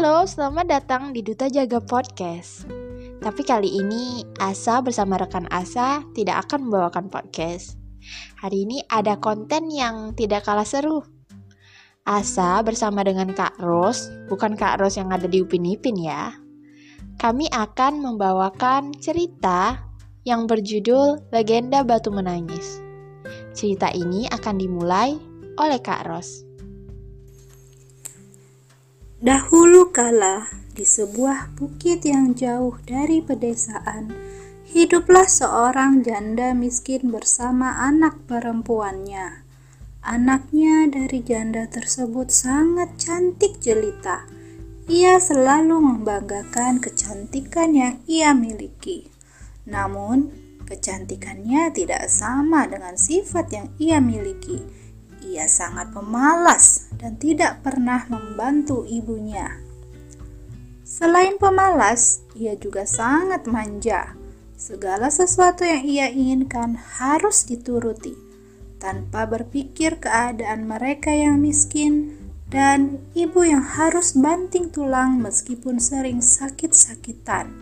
Halo, selamat datang di Duta Jaga Podcast. Tapi kali ini Asa bersama rekan Asa tidak akan membawakan podcast. Hari ini ada konten yang tidak kalah seru. Asa bersama dengan Kak Ros, bukan Kak Ros yang ada di Upin Ipin ya. Kami akan membawakan cerita yang berjudul Legenda Batu Menangis. Cerita ini akan dimulai oleh Kak Ros. Dahulu kala, di sebuah bukit yang jauh dari pedesaan, hiduplah seorang janda miskin bersama anak perempuannya. Anaknya dari janda tersebut sangat cantik jelita. Ia selalu membanggakan kecantikan yang ia miliki. Namun, kecantikannya tidak sama dengan sifat yang ia miliki ia sangat pemalas dan tidak pernah membantu ibunya. Selain pemalas, ia juga sangat manja. Segala sesuatu yang ia inginkan harus dituruti, tanpa berpikir keadaan mereka yang miskin dan ibu yang harus banting tulang meskipun sering sakit-sakitan.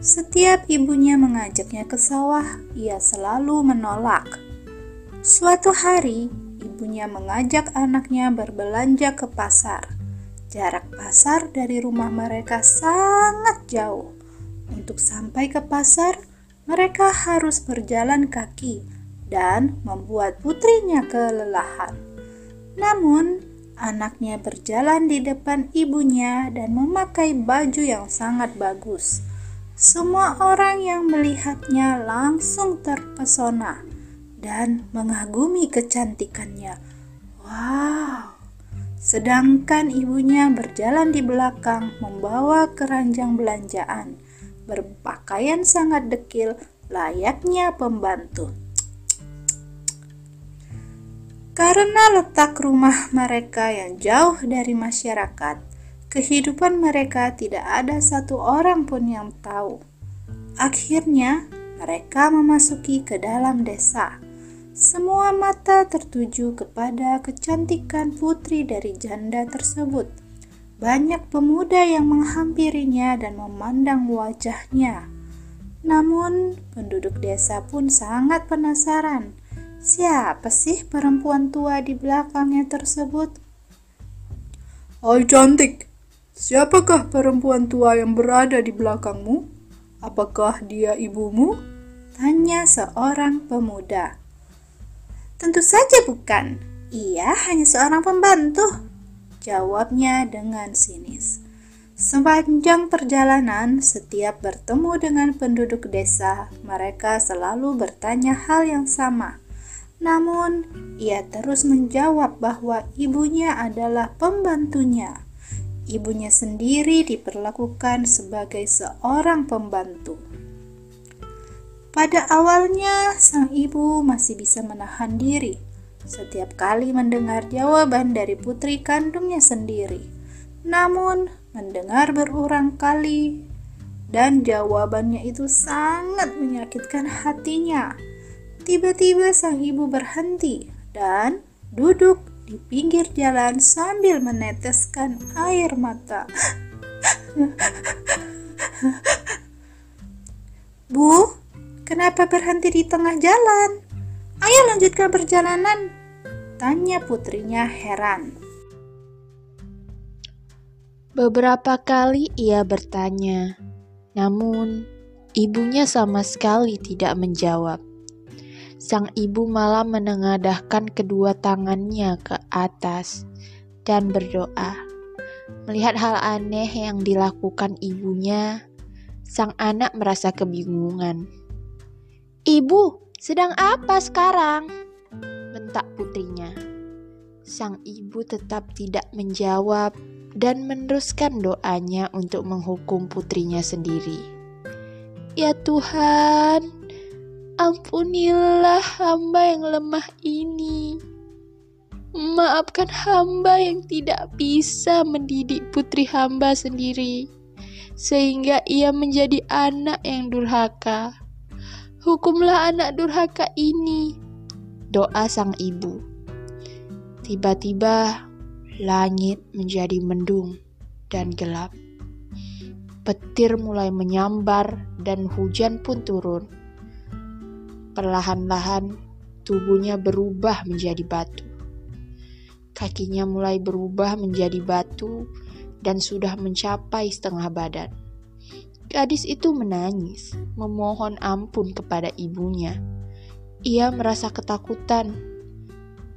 Setiap ibunya mengajaknya ke sawah, ia selalu menolak. Suatu hari, ibunya mengajak anaknya berbelanja ke pasar. Jarak pasar dari rumah mereka sangat jauh. Untuk sampai ke pasar, mereka harus berjalan kaki dan membuat putrinya kelelahan. Namun, anaknya berjalan di depan ibunya dan memakai baju yang sangat bagus. Semua orang yang melihatnya langsung terpesona dan mengagumi kecantikannya. Wow! Sedangkan ibunya berjalan di belakang membawa keranjang belanjaan, berpakaian sangat dekil layaknya pembantu. Karena letak rumah mereka yang jauh dari masyarakat, kehidupan mereka tidak ada satu orang pun yang tahu. Akhirnya, mereka memasuki ke dalam desa. Semua mata tertuju kepada kecantikan putri dari janda tersebut. Banyak pemuda yang menghampirinya dan memandang wajahnya. Namun, penduduk desa pun sangat penasaran. Siapa sih perempuan tua di belakangnya tersebut? Hai cantik, siapakah perempuan tua yang berada di belakangmu? Apakah dia ibumu? Tanya seorang pemuda. Tentu saja bukan. Ia hanya seorang pembantu. Jawabnya dengan sinis. Sepanjang perjalanan, setiap bertemu dengan penduduk desa, mereka selalu bertanya hal yang sama. Namun, ia terus menjawab bahwa ibunya adalah pembantunya. Ibunya sendiri diperlakukan sebagai seorang pembantu. Pada awalnya, sang ibu masih bisa menahan diri setiap kali mendengar jawaban dari putri kandungnya sendiri. Namun, mendengar berulang kali dan jawabannya itu sangat menyakitkan hatinya. Tiba-tiba sang ibu berhenti dan duduk di pinggir jalan sambil meneteskan air mata. Bu, Kenapa berhenti di tengah jalan? Ayo lanjutkan perjalanan. Tanya putrinya heran. Beberapa kali ia bertanya, namun ibunya sama sekali tidak menjawab. Sang ibu malah menengadahkan kedua tangannya ke atas dan berdoa. Melihat hal aneh yang dilakukan ibunya, sang anak merasa kebingungan. Ibu, sedang apa sekarang? Bentak putrinya. Sang ibu tetap tidak menjawab dan meneruskan doanya untuk menghukum putrinya sendiri. Ya Tuhan, ampunilah hamba yang lemah ini. Maafkan hamba yang tidak bisa mendidik putri hamba sendiri, sehingga ia menjadi anak yang durhaka. Hukumlah anak durhaka ini. Doa sang ibu. Tiba-tiba langit menjadi mendung dan gelap. Petir mulai menyambar dan hujan pun turun. Perlahan-lahan tubuhnya berubah menjadi batu. Kakinya mulai berubah menjadi batu dan sudah mencapai setengah badan. Gadis itu menangis, memohon ampun kepada ibunya. Ia merasa ketakutan.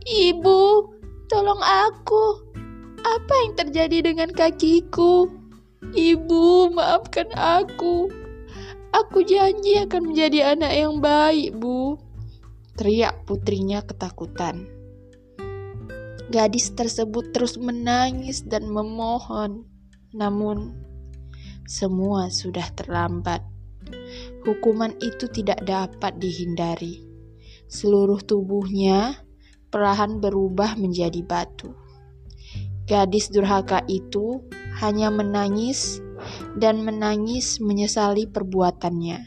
Ibu, tolong aku. Apa yang terjadi dengan kakiku? Ibu, maafkan aku. Aku janji akan menjadi anak yang baik, Bu. Teriak putrinya ketakutan. Gadis tersebut terus menangis dan memohon, namun semua sudah terlambat. Hukuman itu tidak dapat dihindari. Seluruh tubuhnya perlahan berubah menjadi batu. Gadis durhaka itu hanya menangis dan menangis menyesali perbuatannya.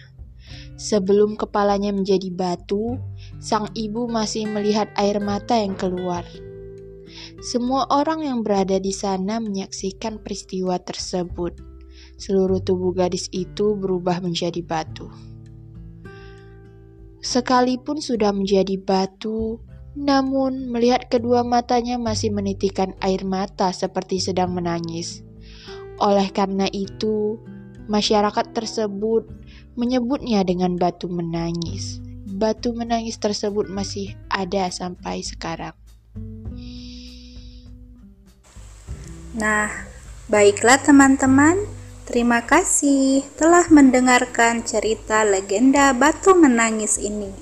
Sebelum kepalanya menjadi batu, sang ibu masih melihat air mata yang keluar. Semua orang yang berada di sana menyaksikan peristiwa tersebut. Seluruh tubuh gadis itu berubah menjadi batu. Sekalipun sudah menjadi batu, namun, melihat kedua matanya masih menitikan air mata seperti sedang menangis. Oleh karena itu, masyarakat tersebut menyebutnya dengan batu menangis. Batu menangis tersebut masih ada sampai sekarang. Nah, baiklah teman-teman. Terima kasih telah mendengarkan cerita legenda batu menangis ini.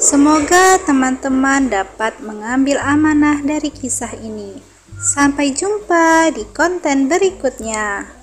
Semoga teman-teman dapat mengambil amanah dari kisah ini. Sampai jumpa di konten berikutnya.